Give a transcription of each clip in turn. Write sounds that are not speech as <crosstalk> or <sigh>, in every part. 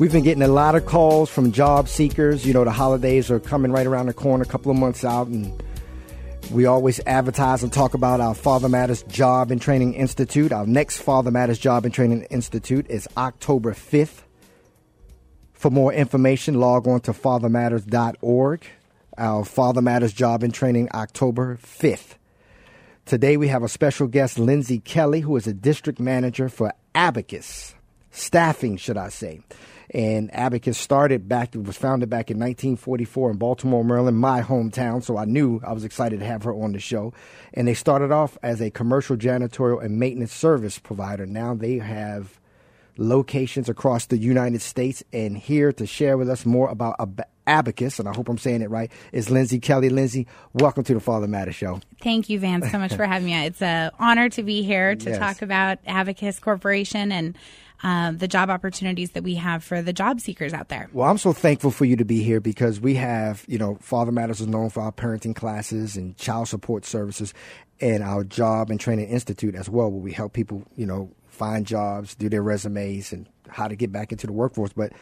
We've been getting a lot of calls from job seekers. You know, the holidays are coming right around the corner, a couple of months out, and we always advertise and talk about our Father Matters Job and Training Institute. Our next Father Matters Job and Training Institute is October 5th. For more information, log on to fathermatters.org. Our Father Matters Job and Training October 5th. Today we have a special guest, Lindsey Kelly, who is a district manager for Abacus, staffing, should I say. And Abacus started back, it was founded back in 1944 in Baltimore, Maryland, my hometown. So I knew I was excited to have her on the show. And they started off as a commercial janitorial and maintenance service provider. Now they have locations across the United States. And here to share with us more about Ab- Abacus, and I hope I'm saying it right, is Lindsey Kelly. Lindsey, welcome to the Father Matter Show. Thank you, Vance, so much <laughs> for having me. It's an honor to be here to Yes. talk about Abacus Corporation and uh, the job opportunities that we have for the job seekers out there. Well, I'm so thankful for you to be here because we have, you know, Father Matters is known for our parenting classes and child support services and our Job and Training Institute as well, where we help people, you know, find jobs, do their resumes, and how to get back into the workforce. But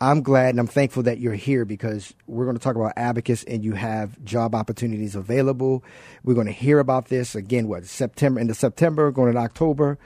I'm glad and I'm thankful that you're here because we're going to talk about Abacus and you have job opportunities available. We're going to hear about this again, what, September, into September, going into October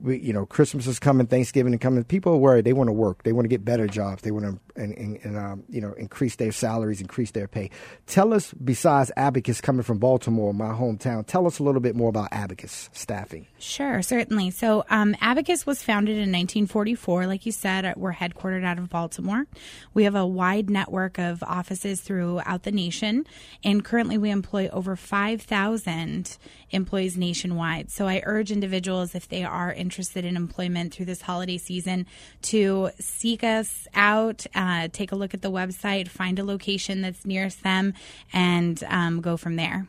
we, you know, Christmas is coming, Thanksgiving is coming. People are worried. They want to work. They want to get better jobs. They want to, and, and, and um, you know, increase their salaries, increase their pay. Tell us, besides Abacus coming from Baltimore, my hometown, tell us a little bit more about Abacus staffing. Sure, certainly. So, um, Abacus was founded in 1944. Like you said, uh, we're headquartered out of Baltimore. We have a wide network of offices throughout the nation, and currently we employ over 5,000 employees nationwide. So, I urge individuals, if they are interested in employment through this holiday season, to seek us out, uh, take a look at the website, find a location that's nearest them, and um, go from there.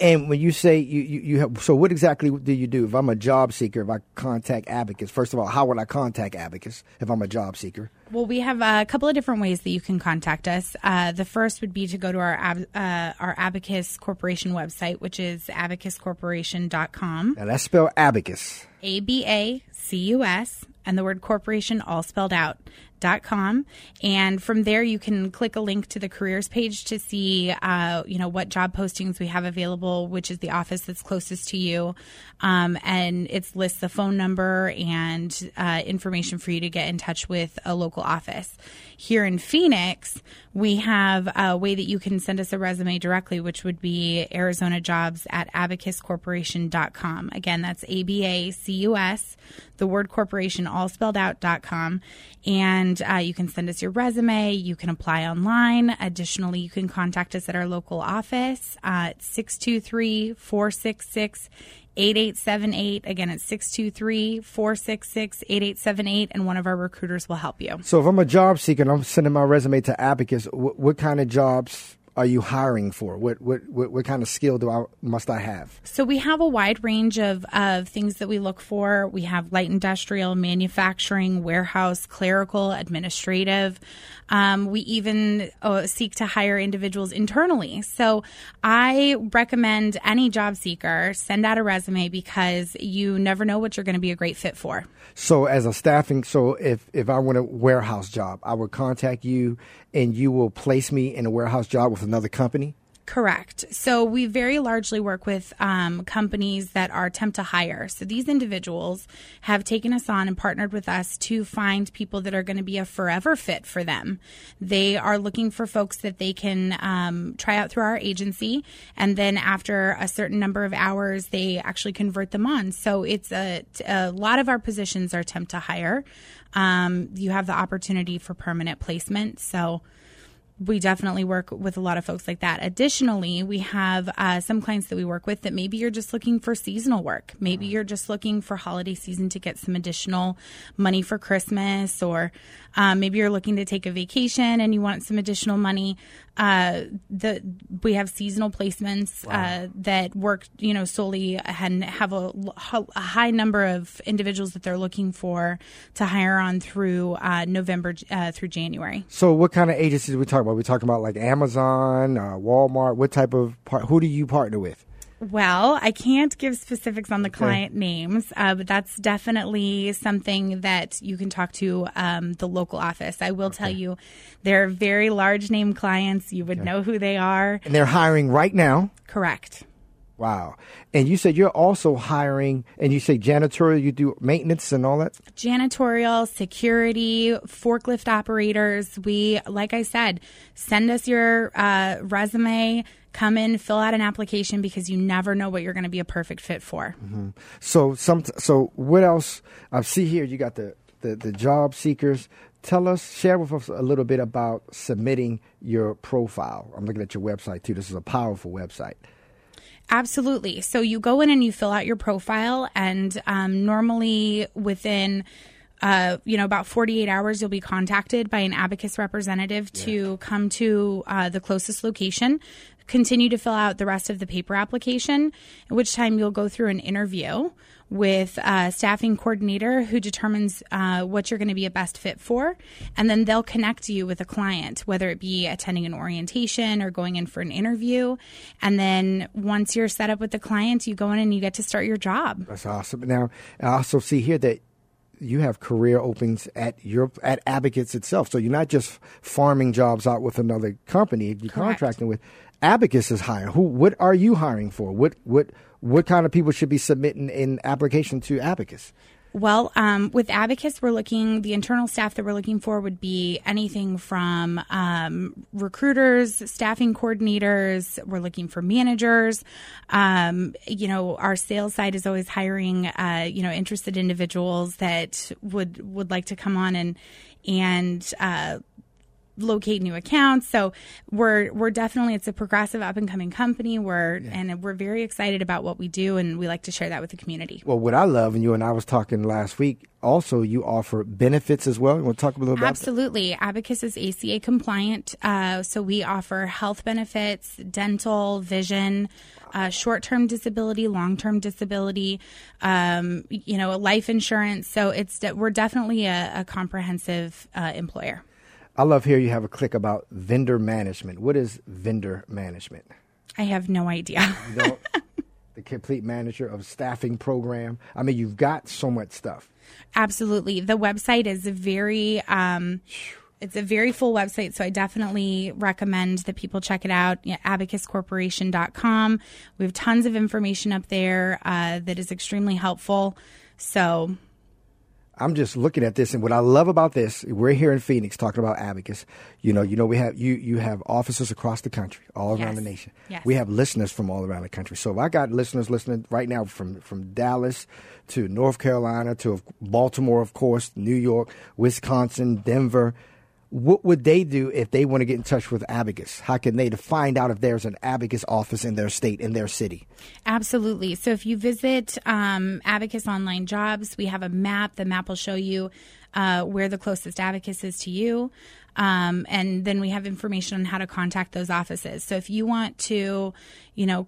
And when you say you, you, you have, so what exactly do you do? If I'm a job seeker, if I contact Abacus, first of all, how would I contact Abacus if I'm a job seeker? Well, we have a couple of different ways that you can contact us. Uh, the first would be to go to our ab- uh, our Abacus Corporation website, which is abacuscorporation.com. Now that's spelled Abacus. A B A C U S and the word corporation all spelled out com. And from there you can click a link to the careers page to see uh, you know what job postings we have available which is the office that's closest to you. Um, and it lists the phone number and uh, information for you to get in touch with a local office. Here in phoenix we have a way that you can send us a resume directly which would be arizona jobs at abacuscorporation.com again that's a-b-a-c-u-s the word corporation all spelled out dot com and uh, you can send us your resume. You can apply online. Additionally you can contact us at our local office uh, at 623-466 8878 again it's 623-466-8878 and one of our recruiters will help you. So if I'm a job seeker and I'm sending my resume to Abacus, what kind of jobs are you hiring for? What, what what what kind of skill do I must I have? So we have a wide range of, of things that we look for. We have light industrial, manufacturing, warehouse, clerical, administrative. Um, we even uh, seek to hire individuals internally. So I recommend any job seeker send out a resume because you never know what you're going to be a great fit for. So as a staffing, so if if I want a warehouse job, I would contact you, and you will place me in a warehouse job with another company. Correct. So we very largely work with um, companies that are temp to hire. So these individuals have taken us on and partnered with us to find people that are going to be a forever fit for them. They are looking for folks that they can um, try out through our agency, and then after a certain number of hours, they actually convert them on. So it's a, a lot of our positions are temp to hire. Um, you have the opportunity for permanent placement. So we definitely work with a lot of folks like that. Additionally, we have uh, some clients that we work with that maybe you're just looking for seasonal work. Maybe you're just looking for holiday season to get some additional money for Christmas, or um, maybe you're looking to take a vacation and you want some additional money. Uh, the we have seasonal placements uh, that work, you know, solely and have a, a, high number of individuals that they're looking for to hire on through uh, November uh, through January. So, what kind of agencies are we talking about? we talking about like Amazon, uh, Walmart. What type of part? Who do you partner with? Well, I can't give specifics on the okay. client names, uh, but that's definitely something that you can talk to um, the local office. I will okay. tell you, they're very large name clients. You would okay. know who they are. And they're hiring right now? Correct. Wow. And you said you're also hiring, and you say janitorial, you do maintenance and all that? Janitorial, security, forklift operators. We, like I said, send us your uh, resume, come in, fill out an application because you never know what you're going to be a perfect fit for. Mm-hmm. So, some, so what else? I see here you got the, the, the job seekers. Tell us, share with us a little bit about submitting your profile. I'm looking at your website too. This is a powerful website. Absolutely. So you go in and you fill out your profile, and um, normally within uh, you know, about 48 hours, you'll be contacted by an abacus representative yeah. to come to uh, the closest location, continue to fill out the rest of the paper application, at which time you'll go through an interview with a staffing coordinator who determines uh, what you're going to be a best fit for. And then they'll connect you with a client, whether it be attending an orientation or going in for an interview. And then once you're set up with the client, you go in and you get to start your job. That's awesome. Now, I also see here that you have career openings at your at Abacus itself. So you're not just farming jobs out with another company you're Correct. contracting with. Abacus is hiring. Who? What are you hiring for? What? What? What kind of people should be submitting an application to Abacus? Well, um, with Abacus, we're looking, the internal staff that we're looking for would be anything from um, recruiters, staffing coordinators, we're looking for managers. Um, you know, our sales side is always hiring, uh, you know, interested individuals that would, would like to come on and, and, uh, locate new accounts. So we're we're definitely it's a progressive up and coming company. We're yeah. and we're very excited about what we do, and we like to share that with the community. Well, what I love, and you and I was talking last week. Also, you offer benefits as well. You want to talk a little about Absolutely. That? Abacus is ACA compliant, uh, so we offer health benefits, dental, vision, uh, short-term disability, long-term disability, um, you know, life insurance. So it's we're definitely a, a comprehensive uh, employer. I love here you have a click about vendor management. What is vendor management? I have no idea. no, <laughs> the complete manager of staffing program. I mean, you've got so much stuff. Absolutely. The website is very um, it's a very full website, so I definitely recommend that people check it out. Yeah, abacuscorporation.com. We have tons of information up there uh, that is extremely helpful. So I'm just looking at this, and what I love about this, we're here in Phoenix talking about Abacus. You know, you know, we have you you have offices across the country, all around the nation. Yes. We have listeners from all around the country. So I got listeners listening right now from from Dallas to North Carolina to Baltimore, of course, New York, Wisconsin, Denver what would they do if they want to get in touch with Abacus? How can they to find out if there's an Abacus office in their state, in their city? Absolutely. So if you visit um, Abacus Online Jobs, we have a map. The map will show you uh, where the closest Abacus is to you. Um, and then we have information on how to contact those offices. So if you want to, you know,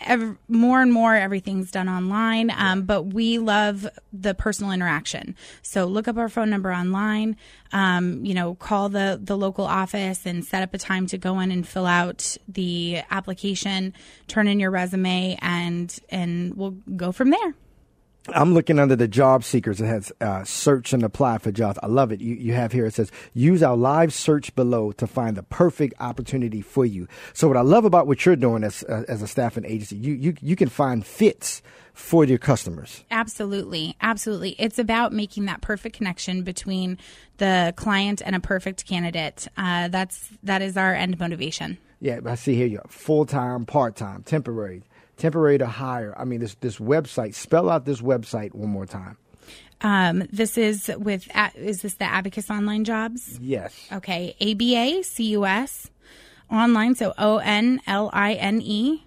every, more and more everything's done online, um, but we love the personal interaction. So look up our phone number online. Um, you know, call the the local office and set up a time to go in and fill out the application, turn in your resume, and and we'll go from there. I'm looking under the job seekers. It has uh, search and apply for jobs. I love it. You, you have here, it says, use our live search below to find the perfect opportunity for you. So, what I love about what you're doing as, uh, as a staffing agency, you, you, you can find fits for your customers. Absolutely. Absolutely. It's about making that perfect connection between the client and a perfect candidate. Uh, that's, that is our end motivation. Yeah, I see here you full time, part time, temporary temporary to hire. I mean, this this website. Spell out this website one more time. Um, this is with is this the Abacus Online Jobs? Yes. Okay, ABA CUS online, so O N L I N E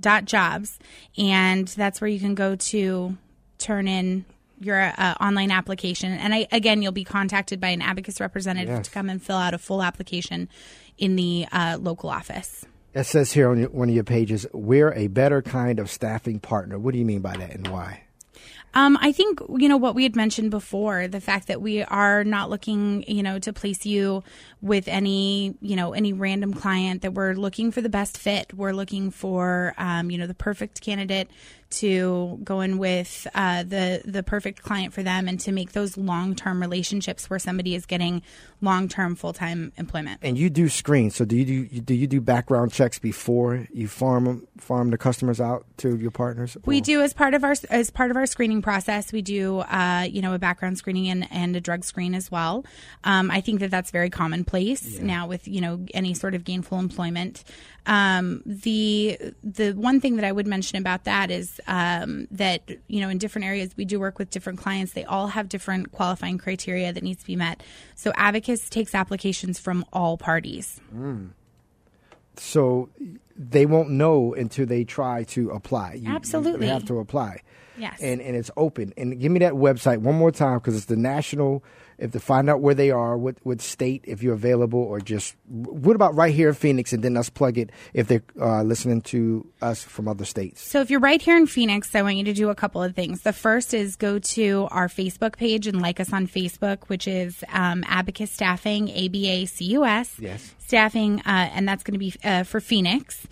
dot jobs, and that's where you can go to turn in your uh, online application. And I, again, you'll be contacted by an Abacus representative Yes. to come and fill out a full application in the uh, local office. It says here on one of your pages, we're a better kind of staffing partner. What do you mean by that and why? Um, I think you know what we had mentioned before, the fact that we are not looking, you know, to place you with any, you know, any random client. That we're looking for the best fit. We're looking for, um, you know, the perfect candidate to go in with uh, the the perfect client for them, and to make those long term relationships where somebody is getting long term full time employment. And you do screens. So do you do do you do background checks before you farm farm the customers out to your partners? We Or- do as part of our as part of our screening process. We do uh, you know a background screening and, and a drug screen as well. Um, I think that that's very commonplace now with you know any sort of gainful employment. Um, the the one thing that I would mention about that is um, that you know in different areas we do work with different clients. They all have different qualifying criteria that needs to be met. So Abacus takes applications from all parties. So they won't know until they try to apply. You, Absolutely. you have to apply. Yes. and and it's open. And give me that website one more time because it's the national. If to find out where they are, what what state, if you're available, or just what about right here in Phoenix, and then us plug it if they're uh, listening to us from other states. So if you're right here in Phoenix, I want you to do a couple of things. The first is go to our Facebook page and like us on Facebook, which is um, Abacus Staffing, A B A C U S. Yes. Staffing, uh, and that's going to be uh, for Phoenix.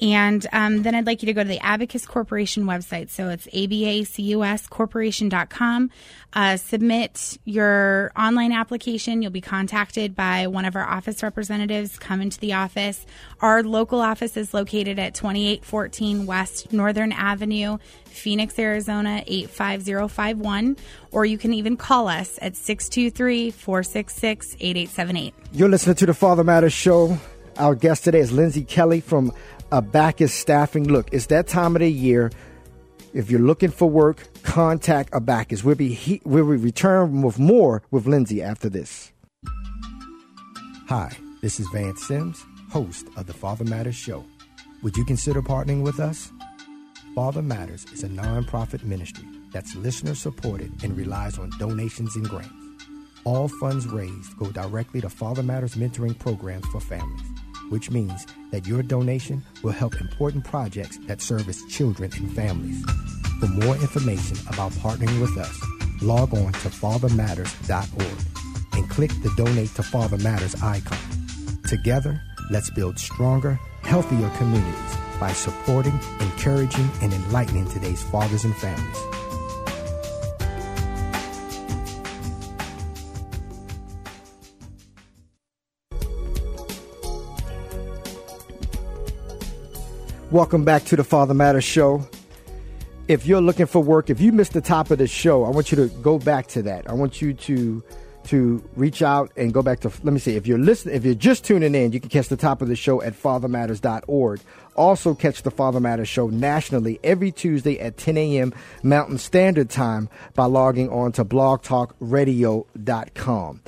And um, then I'd like you to go to the Abacus Corporation website. So it's abacuscorporation.com. Uh, submit your online application. You'll be contacted by one of our office representatives. Come into the office. Our local office is located at 2814 West Northern Avenue, Phoenix, Arizona 85051. Or you can even call us at 623 466 8878. You're listening to the Father Matters Show. Our guest today is Lindsey Kelly from Abacus Staffing. Look, it's that time of the year. If you're looking for work, contact Abacus. We'll be he- we'll return with more with Lindsey after this. Hi, this is Vance Sims, host of the Father Matters Show. Would you consider partnering with us? Father Matters is a nonprofit ministry that's listener supported and relies on donations and grants. All funds raised go directly to Father Matters mentoring programs for families, which means that your donation will help important projects that service children and families. For more information about partnering with us, log on to fathermatters.org and click the Donate to Father Matters icon. Together, let's build stronger, healthier communities by supporting, encouraging, and enlightening today's fathers and families. Welcome back to the Father Matters Show. If you're looking for work, if you missed the top of the show, I want you to go back to that. I want you to to reach out and go back to let me see if you're listening if you're just tuning in you can catch the top of the show at fathermatters.org also catch the father matters show nationally every tuesday at 10 a.m mountain standard time by logging on to blogtalkradio.com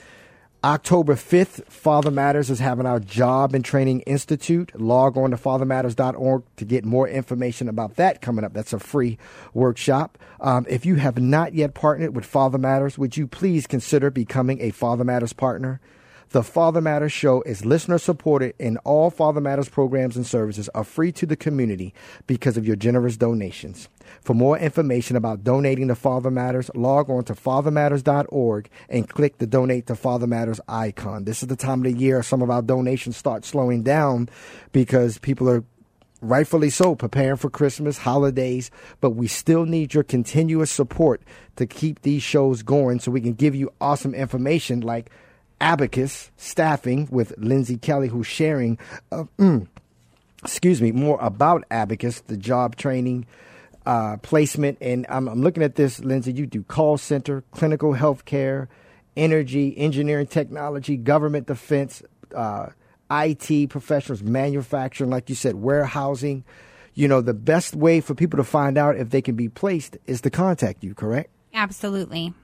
October 5th, Father Matters is having our Job and Training Institute. Log on to fathermatters.org to get more information about that coming up. That's a free workshop. Um, if you have not yet partnered with Father Matters, would you please consider becoming a Father Matters partner? The Father Matters Show is listener supported, and all Father Matters programs and services are free to the community because of your generous donations. For more information about donating to Father Matters, log on to fathermatters.org and click the Donate to Father Matters icon. This is the time of the year some of our donations start slowing down because people are rightfully so, preparing for Christmas, holidays, but we still need your continuous support to keep these shows going so we can give you awesome information like Abacus Staffing with Lindsey Kelly, who's sharing, uh, mm, excuse me, more about Abacus, the job training. Uh, placement and I'm, I'm looking at this, Lindsey. You do call center, clinical health care, energy, engineering, technology, government defense, uh, IT professionals, manufacturing, like you said, warehousing. You know, the best way for people to find out if they can be placed is to contact you, correct? Absolutely.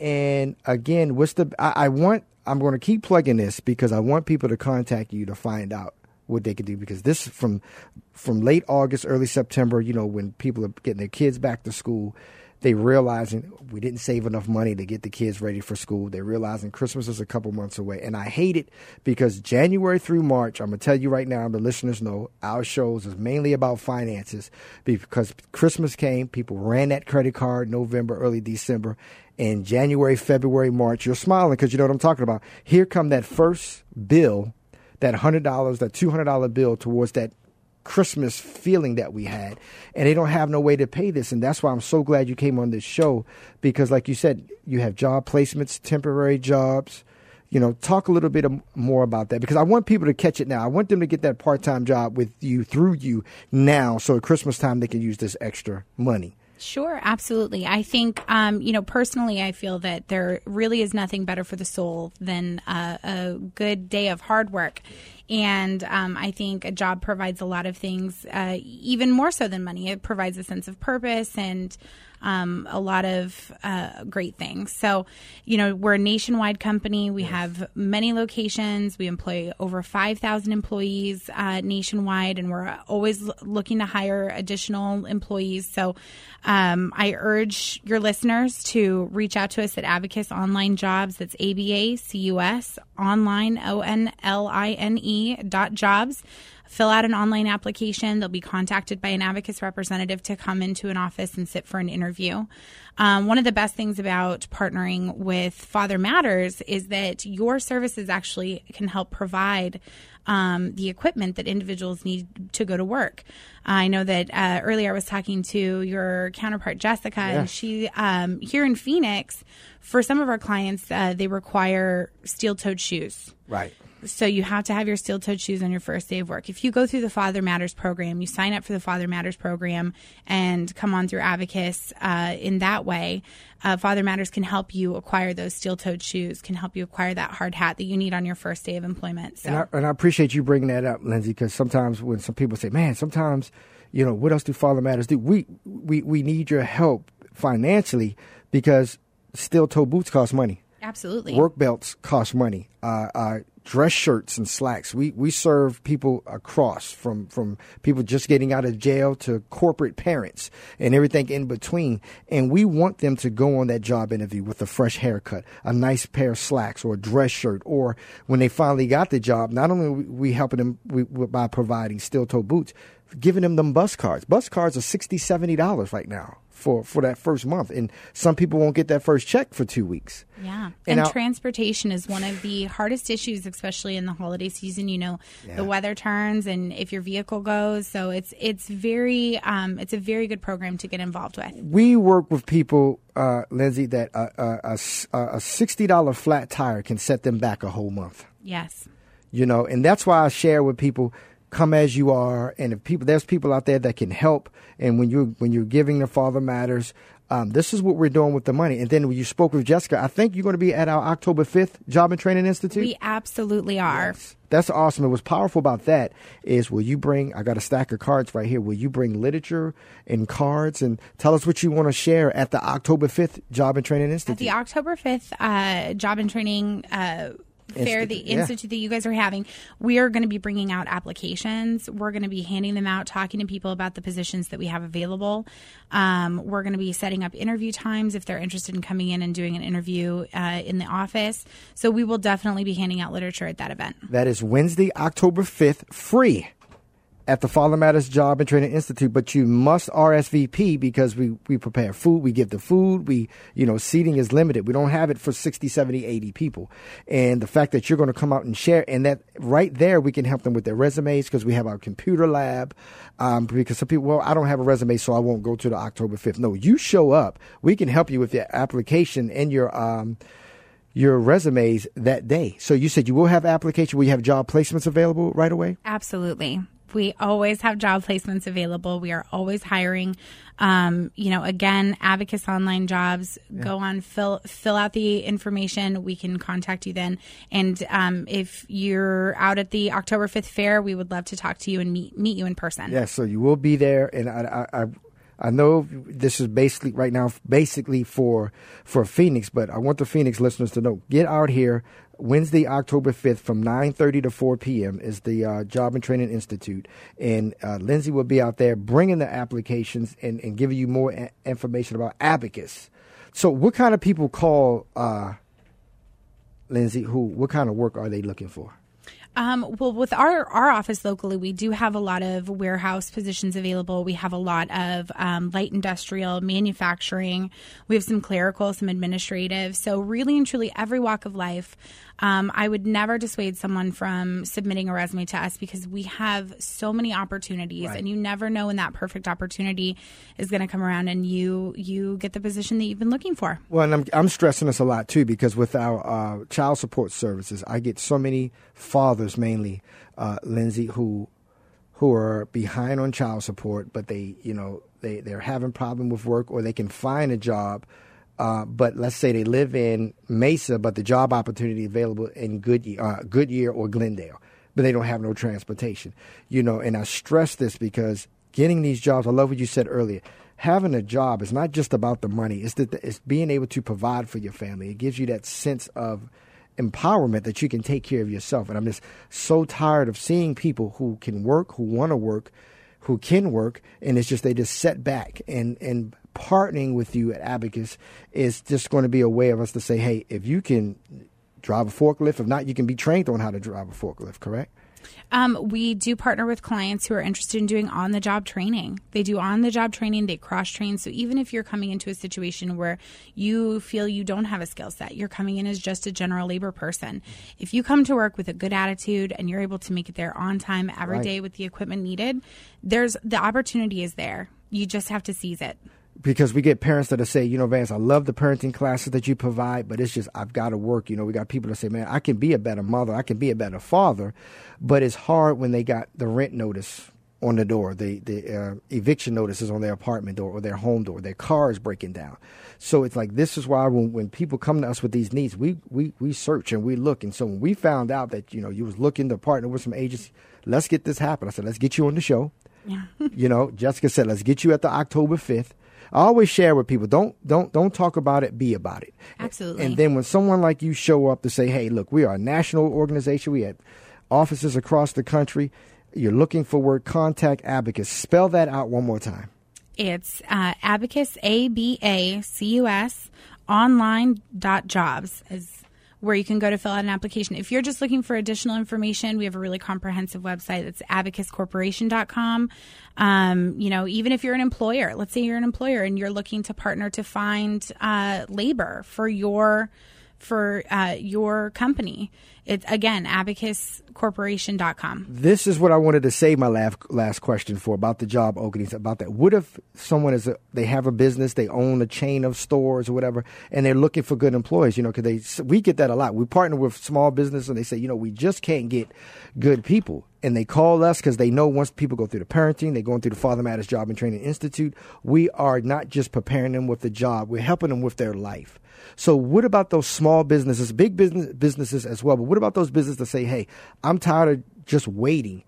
And again, what's the? I, I want. I'm going to keep plugging this because I want people to contact you to find out what they can do because this from from late August, early September. You know, when people are getting their kids back to school, they realizing we didn't save enough money to get the kids ready for school. They're realizing Christmas is a couple months away. And I hate it because January through March, I'm going to tell you right now, the listeners know our shows is mainly about finances because Christmas came, people ran that credit card November, early December. And January, February, March, you're smiling because you know what I'm talking about. Here come that first bill, that $100, that $200 bill towards that Christmas feeling that we had, and they don't have no way to pay this. And that's why I'm so glad you came on this show because, like you said, you have job placements, temporary jobs. You know, talk a little bit more about that because I want people to catch it now. I want them to get that part time job with you through you now, so at Christmas time they can use this extra money. Sure, absolutely. I think, um, you know, personally, I feel that there really is nothing better for the soul than uh, a good day of hard work. And um, I think a job provides a lot of things, uh, even more so than money. It provides a sense of purpose and um, a lot of uh, great things. So, you know, we're a nationwide company. We yes. have many locations. We employ over 5,000 employees uh, nationwide, and we're always looking to hire additional employees. So, um, I urge your listeners to reach out to us at Abacus Online Jobs. That's A B A C U S online, O N L I N E dot jobs fill out an online application. They'll be contacted by an Abacus representative to come into an office and sit for an interview. Um, one of the best things about partnering with Father Matters is that your services actually can help provide um, the equipment that individuals need to go to work. I know that uh, earlier I was talking to your counterpart Jessica, and she um, here in Phoenix, for some of our clients, uh, they require steel-toed shoes. Right. So you have to have your steel toed shoes on your first day of work. If you go through the Father Matters program, you sign up for the Father Matters program and come on through Abacus uh, in that way, uh, Father Matters can help you acquire those steel toed shoes, can help you acquire that hard hat that you need on your first day of employment. So. And, I, and I appreciate you bringing that up, Lindsey, because sometimes when some people say, man, sometimes, you know, what else do Father Matters do? We, we, we need your help financially because steel toe boots cost money. Absolutely. Work belts cost money. Uh, uh, dress shirts and slacks. We we serve people across from from people just getting out of jail to corporate parents and everything in between. And we want them to go on that job interview with a fresh haircut, a nice pair of slacks, or a dress shirt. Or when they finally got the job, not only we helping them we, by providing steel toe boots, giving them them bus cards. Bus cards are 60 70 dollars right now for for that first month. And some people won't get that first check for two weeks. Yeah. And, and transportation is one of the hardest issues especially in the holiday season. You know yeah. the weather turns and if your vehicle goes. So it's it's very um, it's a very good program to get involved with. We work with people uh, lindsey that a, a, a, a $60 flat tire can set them back a whole month. Yes. You know and that's why i share with people come as you are and if people there's people out there that can help and when you when you're giving the father matters um, this is what we're doing with the money. And then when you spoke with Jessica, I think you're going to be at our October 5th Job and Training Institute. We absolutely are. Yes. That's awesome. And what's powerful about that is will you bring, I got a stack of cards right here. Will you bring literature and cards and tell us what you want to share at the October 5th Job and Training Institute? At the October 5th uh, Job and Training uh, fair, the yeah. institute that you guys are having, we are going to be bringing out applications. We're going to be handing them out, talking to people about the positions that we have available. Um, we're going to be setting up interview times if they're interested in coming in and doing an interview uh, in the office. So we will definitely be handing out literature at that event. That is Wednesday, October 5th, free at the Father Matters Job and Training Institute, but you must RSVP because we, we prepare food, we give the food, we, you know, seating is limited. We don't have it for 60, 70, 80 people. And the fact that you're going to come out and share, and that right there, we can help them with their resumes because we have our computer lab. Um, because some people, well, I don't have a resume, so I won't go to the October 5th. No, you show up. We can help you with your application and your, um, your resumes that day. So you said you will have application. Will you have job placements available right away? Absolutely. We always have job placements available. We are always hiring. Um, you know, again, Abacus Online Jobs. Yeah. Go on, fill fill out the information. We can contact you then. And um, if you're out at the October fifth fair, we would love to talk to you and meet meet you in person. Yeah, so you will be there, and I, I, I I know this is basically right now, basically for for Phoenix, but I want the Phoenix listeners to know: get out here. Wednesday, October fifth, from nine thirty to four p.m. is the uh, Job and Training Institute, and uh, Lindsey will be out there bringing the applications and, and giving you more a- information about Abacus. So, what kind of people call uh, Lindsey? Who? What kind of work are they looking for? Um, well, with our our office locally, we do have a lot of warehouse positions available. We have a lot of um, light industrial, manufacturing. We have some clerical, some administrative. So really and truly, every walk of life. Um, I would never dissuade someone from submitting a resume to us because we have so many opportunities, Right. and you never know when that perfect opportunity is going to come around, and you you get the position that you've been looking for. Well, and I'm, I'm stressing this a lot too because with our uh, child support services, I get so many fathers, mainly uh, Lindsey, who who are behind on child support, but they, you know, they they're having problem with work, or they can find a job, uh, but let's say they live in Mesa, but the job opportunity available in Goodyear, uh, Goodyear or Glendale, but they don't have no transportation, you know. And I stress this because getting these jobs, I love what you said earlier. Having a job is not just about the money; it's that it's being able to provide for your family. It gives you that sense of empowerment that you can take care of yourself. And I'm just so tired of seeing people who can work, who want to work, who can work, and it's just they just set back. And and partnering with you at Abacus is just going to be a way of us to say, hey, if you can drive a forklift, if not, you can be trained on how to drive a forklift. Correct? Um, we do partner with clients who are interested in doing on the job training. They do on the job training, they cross train. So even if you're coming into a situation where you feel you don't have a skill set, you're coming in as just a general labor person. If you come to work with a good attitude and you're able to make it there on time every day Right. with the equipment needed, there's the opportunity is there. You just have to seize it. Because we get parents that are say, you know, Vance, I love the parenting classes that you provide, but it's just I've got to work. You know, we got people that say, man, I can be a better mother, I can be a better father, but it's hard when they got the rent notice on the door, the the uh, eviction notices on their apartment door or their home door, their car is breaking down. So it's like this is why when, when people come to us with these needs, we, we we search and we look. And so when we found out that you know you was looking to partner with some agency, let's get this happen. I said, let's get you on the show Yeah. you know, Jessica said, let's get you at the October 5th. I always share with people, don't don't don't talk about it, be about it. Absolutely. And then when someone like you show up to say, hey, look, we are a national organization. We have offices across the country. You're looking for work, contact Abacus. Spell that out one more time. It's uh, Abacus, A B A C U S, online dot jobs is where you can go to fill out an application. If you're just looking for additional information, we have a really comprehensive website that's abacuscorporation.com. Um, you know, even if you're an employer, let's say you're an employer and you're looking to partner to find uh, labor for your for uh, your company. It's again abacuscorporation.com. This is what I wanted to save my last last question for about the job openings. About that, what if someone is a, they have a business, they own a chain of stores or whatever, and they're looking for good employees? You know, because they we get that a lot. We partner with small business, and they say, you know, we just can't get good people, and they call us because they know once people go through the parenting, they're going through the Father Matters Job and Training Institute. We are not just preparing them with the job; we're helping them with their life. So, what about those small businesses, big business businesses as well? But what about those businesses that say, "Hey, I'm tired of just waiting,"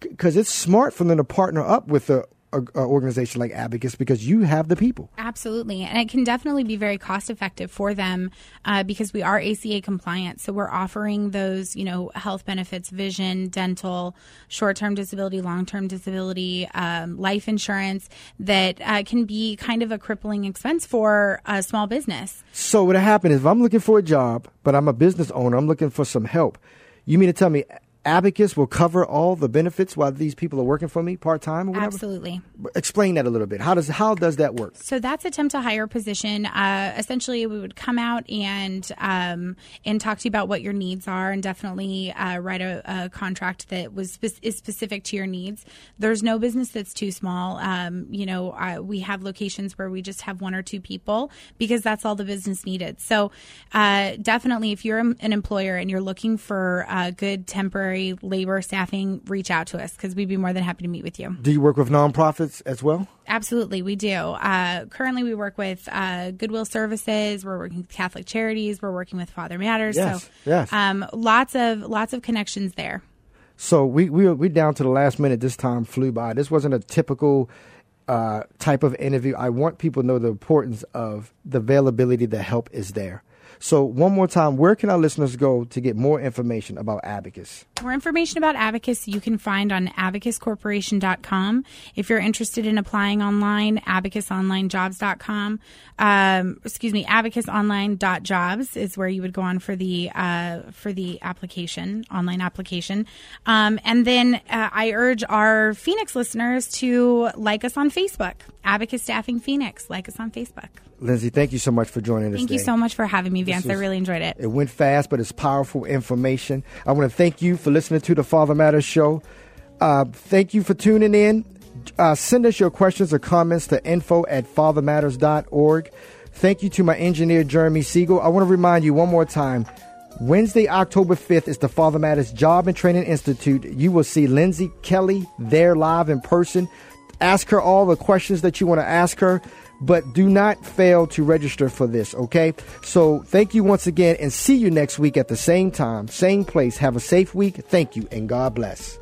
because it's smart for them to partner up with a, a, a organization like Abacus because you have the people. Absolutely. And it can definitely be very cost effective for them uh, because we are ACA compliant. So we're offering those, you know, health benefits, vision, dental, short term disability, long term disability, um, life insurance that uh, can be kind of a crippling expense for a small business. So, what happened is, if I'm looking for a job, but I'm a business owner, I'm looking for some help. You mean to tell me Abacus will cover all the benefits while these people are working for me part time or whatever? Absolutely. Explain that a little bit. How does how does that work? So that's attempt to hire position. Uh, essentially, we would come out and um, and talk to you about what your needs are, and definitely uh, write a, a contract that was spe- is specific to your needs. There's no business that's too small. Um, you know, uh, we have locations where we just have one or two people because that's all the business needed. So uh, definitely, if you're an employer and you're looking for uh, good temporary labor staffing, reach out to us because we'd be more than happy to meet with you. Do you work with nonprofits as well? Absolutely, we do. Uh, currently, we work with uh, Goodwill Services. We're working with Catholic Charities. We're working with Father Matters. Yes, so, yes. Um, lots of lots of connections there. So we we we down to the last minute. This time flew by. This wasn't a typical uh, type of interview. I want people to know the importance of the availability, the help is there. So, one more time, where can our listeners go to get more information about Abacus? More information about Abacus you can find on abacuscorporation.com. If you're interested in applying online, abacusonlinejobs.com. Um, excuse me, abacusonline.jobs is where you would go on for the uh, for the application, online application. Um, and then uh, I urge our Phoenix listeners to like us on Facebook, Abacus Staffing Phoenix. Like us on Facebook. Lindsey, thank you so much for joining us. Thank you so much for having me, Vance. Was, I really enjoyed it. It went fast, but it's powerful information. I want to thank you for listening to the Father Matters show. Uh, thank you for tuning in. Uh, send us your questions or comments to info at fathermatters.org. Thank you to my engineer, Jeremy Siegel. I want to remind you one more time Wednesday, October 5th is the Father Matters Job and Training Institute. You will see Lindsey Kelly there live in person. Ask her all the questions that you want to ask her but do not fail to register for this, okay? So thank you once again and see you next week at the same time, same place. Have a safe week. Thank you and God bless.